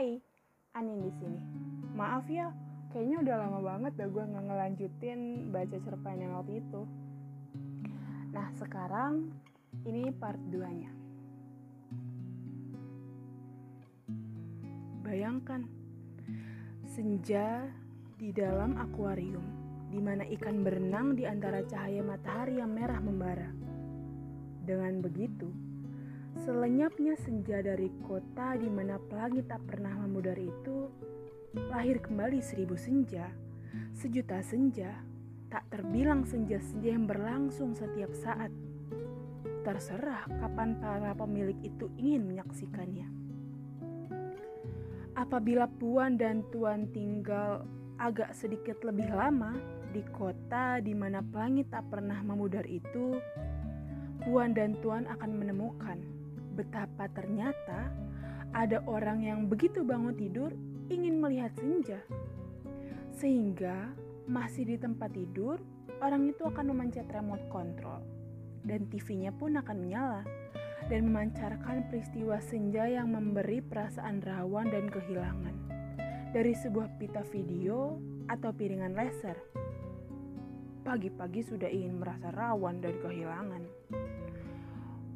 Hai, Anin di sini. Maaf ya, kayaknya udah lama banget dah gue nggak ngelanjutin baca cerpen yang waktu itu. Nah, sekarang ini part 2-nya. Bayangkan, senja di dalam akuarium, di mana ikan berenang di antara cahaya matahari yang merah membara. Dengan begitu, Selenyapnya senja dari kota di mana pelangi tak pernah memudar itu, lahir kembali seribu senja, sejuta senja, tak terbilang senja-senja yang berlangsung setiap saat. Terserah kapan para pemilik itu ingin menyaksikannya. Apabila puan dan tuan tinggal agak sedikit lebih lama di kota di mana pelangi tak pernah memudar itu, puan dan tuan akan menemukan betapa ternyata ada orang yang begitu bangun tidur ingin melihat senja. Sehingga masih di tempat tidur, orang itu akan memencet remote control dan TV-nya pun akan menyala dan memancarkan peristiwa senja yang memberi perasaan rawan dan kehilangan dari sebuah pita video atau piringan laser. Pagi-pagi sudah ingin merasa rawan dan kehilangan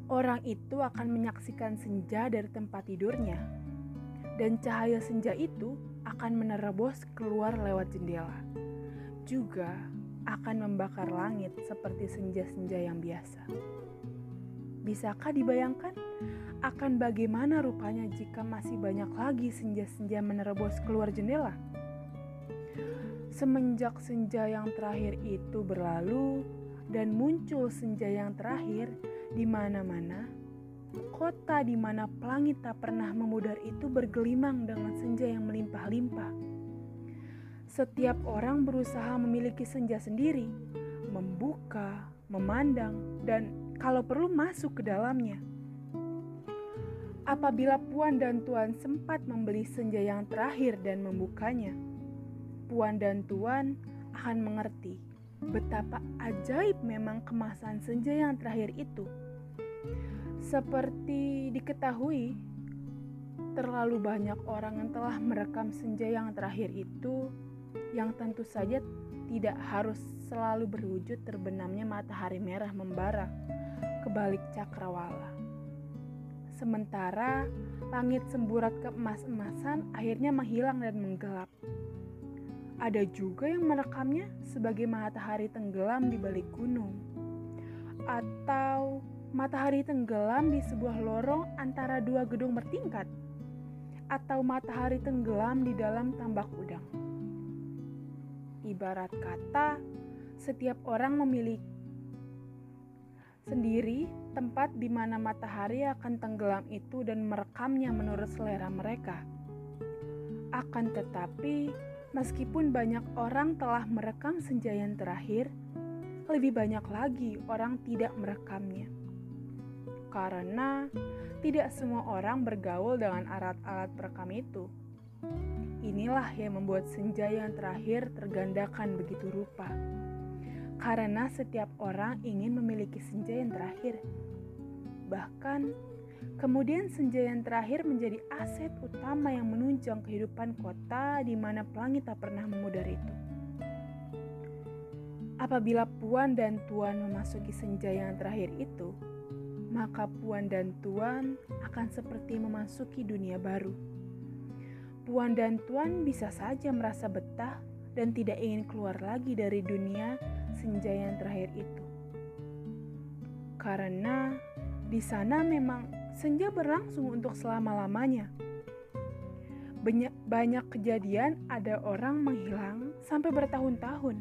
orang itu akan menyaksikan senja dari tempat tidurnya, dan cahaya senja itu akan menerobos keluar lewat jendela. Juga akan membakar langit seperti senja-senja yang biasa. Bisakah dibayangkan akan bagaimana rupanya jika masih banyak lagi senja-senja menerobos keluar jendela? Semenjak senja yang terakhir itu berlalu dan muncul senja yang terakhir, di mana-mana, kota di mana pelangi tak pernah memudar itu bergelimang dengan senja yang melimpah-limpah. Setiap orang berusaha memiliki senja sendiri, membuka, memandang, dan kalau perlu masuk ke dalamnya. Apabila Puan dan Tuan sempat membeli senja yang terakhir dan membukanya, Puan dan Tuan akan mengerti betapa ajaib memang kemasan senja yang terakhir itu. Seperti diketahui, terlalu banyak orang yang telah merekam senja yang terakhir itu, yang tentu saja tidak harus selalu berwujud terbenamnya matahari merah membara ke balik cakrawala. Sementara langit semburat keemas-emasan akhirnya menghilang dan menggelap. Ada juga yang merekamnya sebagai matahari tenggelam di balik gunung, atau matahari tenggelam di sebuah lorong antara dua gedung bertingkat, atau matahari tenggelam di dalam tambak udang. Ibarat kata, setiap orang memiliki sendiri tempat di mana matahari akan tenggelam itu dan merekamnya menurut selera mereka. Akan tetapi, meskipun banyak orang telah merekam senja yang terakhir, lebih banyak lagi orang tidak merekamnya karena tidak semua orang bergaul dengan alat-alat perekam itu. Inilah yang membuat senja yang terakhir tergandakan begitu rupa. Karena setiap orang ingin memiliki senja yang terakhir. Bahkan, kemudian senja yang terakhir menjadi aset utama yang menunjang kehidupan kota di mana pelangi tak pernah memudar itu. Apabila puan dan tuan memasuki senja yang terakhir itu, maka puan dan tuan akan seperti memasuki dunia baru. Puan dan tuan bisa saja merasa betah dan tidak ingin keluar lagi dari dunia senja yang terakhir itu. Karena di sana memang senja berlangsung untuk selama-lamanya. Banyak, kejadian ada orang menghilang sampai bertahun-tahun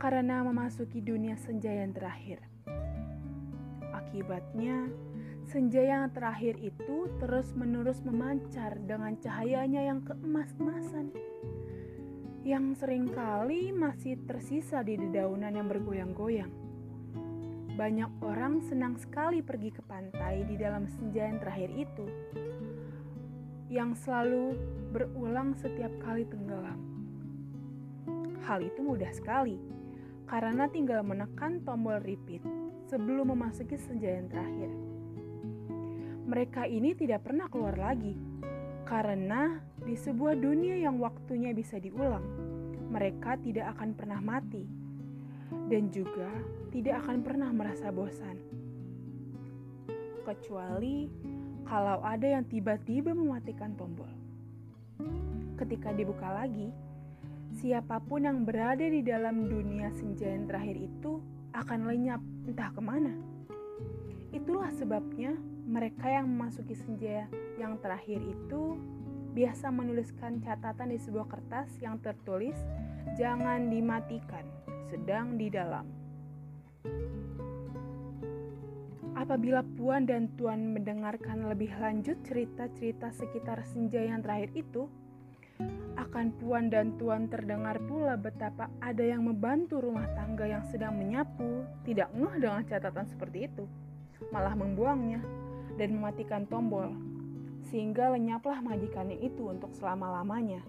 karena memasuki dunia senja yang terakhir. Akibatnya, senja yang terakhir itu terus-menerus memancar dengan cahayanya yang keemas-emasan. Yang sering kali masih tersisa di dedaunan yang bergoyang-goyang. Banyak orang senang sekali pergi ke pantai di dalam senja yang terakhir itu, yang selalu berulang setiap kali tenggelam. Hal itu mudah sekali, karena tinggal menekan tombol repeat sebelum memasuki senja yang terakhir. Mereka ini tidak pernah keluar lagi Karena di sebuah dunia yang waktunya bisa diulang, mereka tidak akan pernah mati dan juga tidak akan pernah merasa bosan. Kecuali kalau ada yang tiba-tiba mematikan tombol. Ketika dibuka lagi, siapa pun yang berada di dalam dunia senja yang terakhir itu akan lenyap entah ke mana. Itulah sebabnya mereka yang memasuki senja yang terakhir itu biasa menuliskan catatan di sebuah kertas yang tertulis jangan dimatikan, sedang di dalam. Apabila Puan dan Tuan mendengarkan lebih lanjut cerita-cerita sekitar senja yang terakhir itu, akan Puan dan Tuan terdengar pula betapa ada yang membantu rumah tangga yang sedang menyapu tidak ngeh dengan catatan seperti itu, malah membuangnya dan mematikan tombol, sehingga lenyaplah majikannya itu untuk selama-lamanya.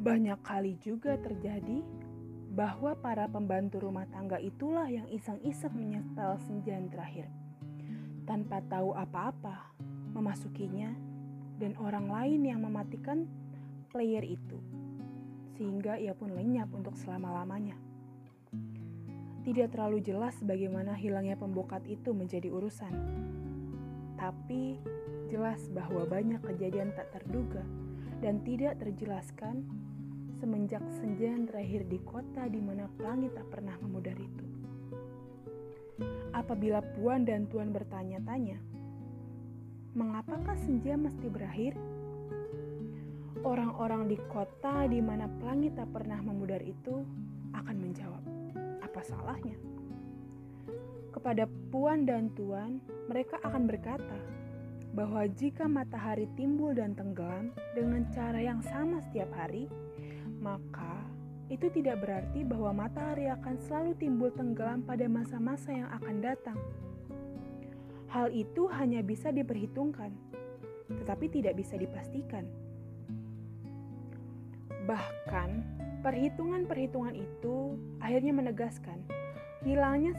Banyak kali juga terjadi bahwa para pembantu rumah tangga itulah yang iseng-iseng menyetel senja terakhir, tanpa tahu apa-apa, memasukinya, dan orang lain yang mematikan player itu, sehingga ia pun lenyap untuk selama-lamanya. Tidak terlalu jelas bagaimana hilangnya pembokat itu menjadi urusan, tapi jelas bahwa banyak kejadian tak terduga dan tidak terjelaskan semenjak senja yang terakhir di kota di mana pelangi tak pernah memudar itu. Apabila Puan dan Tuan bertanya-tanya, mengapakah senja mesti berakhir? Orang-orang di kota di mana pelangi tak pernah memudar itu akan menjawab, apa salahnya? Kepada Puan dan Tuan, mereka akan berkata bahwa jika matahari timbul dan tenggelam dengan cara yang sama setiap hari, maka itu tidak berarti bahwa matahari akan selalu timbul tenggelam pada masa-masa yang akan datang. Hal itu hanya bisa diperhitungkan, tetapi tidak bisa dipastikan. Bahkan, perhitungan-perhitungan itu akhirnya menegaskan hilangnya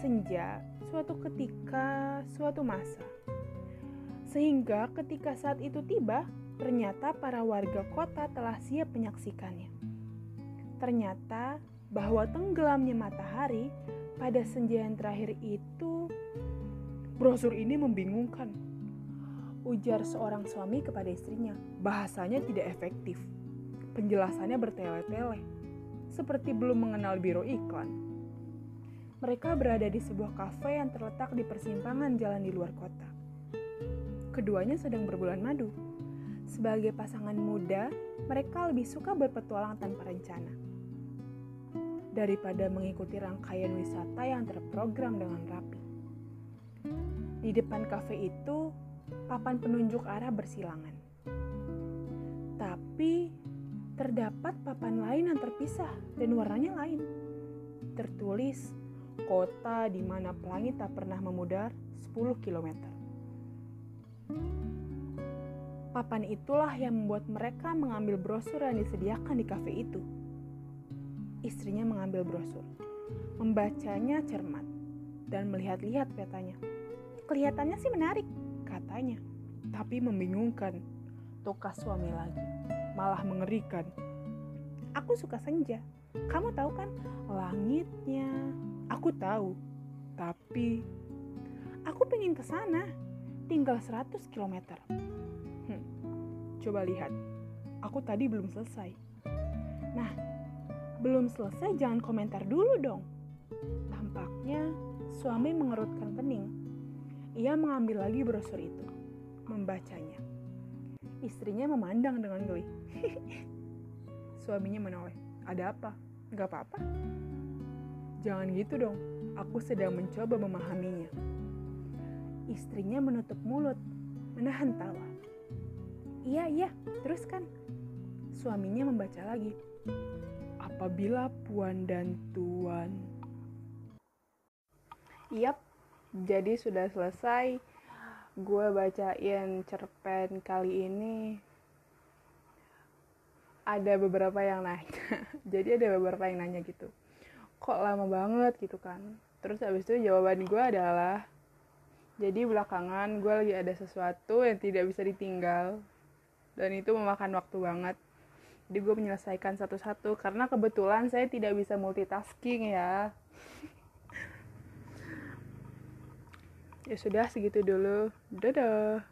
senja suatu ketika, suatu masa. Sehingga ketika saat itu tiba, ternyata para warga kota telah siap menyaksikannya. Ternyata bahwa tenggelamnya matahari pada senja yang terakhir itu brosur ini membingungkan. Ujar seorang suami kepada istrinya, bahasanya tidak efektif Penjelasannya bertele-tele, seperti belum mengenal biro iklan. Mereka berada di sebuah kafe yang terletak di persimpangan jalan di luar kota. Keduanya sedang berbulan madu. Sebagai pasangan muda, mereka lebih suka berpetualang tanpa rencana daripada mengikuti rangkaian wisata yang terprogram dengan rapi. Di depan kafe itu, papan penunjuk arah bersilangan. Tapi terdapat papan lain yang terpisah dan warnanya lain. Tertulis, kota di mana pelangi tak pernah memudar 10 km. Papan itulah yang membuat mereka mengambil brosur yang disediakan di kafe itu. Istrinya mengambil brosur, membacanya cermat, dan melihat-lihat petanya. Kelihatannya sih menarik, katanya, tapi membingungkan. Tukar suami lagi malah mengerikan. Aku suka senja. Kamu tahu kan langitnya? Aku tahu. Tapi aku pengen ke sana. Tinggal 100 km. Coba lihat. Aku tadi belum selesai. Nah, belum selesai jangan komentar dulu dong. Tampaknya suami mengerutkan kening. Ia mengambil lagi brosur itu, membacanya. Istrinya memandang dengan geli. Suaminya menoleh. Ada apa? Gak apa-apa. Jangan gitu dong. Aku sedang mencoba memahaminya. Istrinya menutup mulut, menahan tawa. Iya, iya, teruskan. Suaminya membaca lagi. Apabila puan dan tuan. Yap, jadi sudah selesai. Gue bacain cerpen kali ini. Ada beberapa yang nanya. Jadi ada beberapa yang nanya gitu. Kok lama banget gitu kan? Terus habis itu jawaban gue adalah jadi belakangan gue lagi ada sesuatu yang tidak bisa ditinggal dan itu memakan waktu banget. Jadi gue menyelesaikan satu-satu. Karena kebetulan saya tidak bisa multitasking ya. Ya sudah segitu dulu. Dadah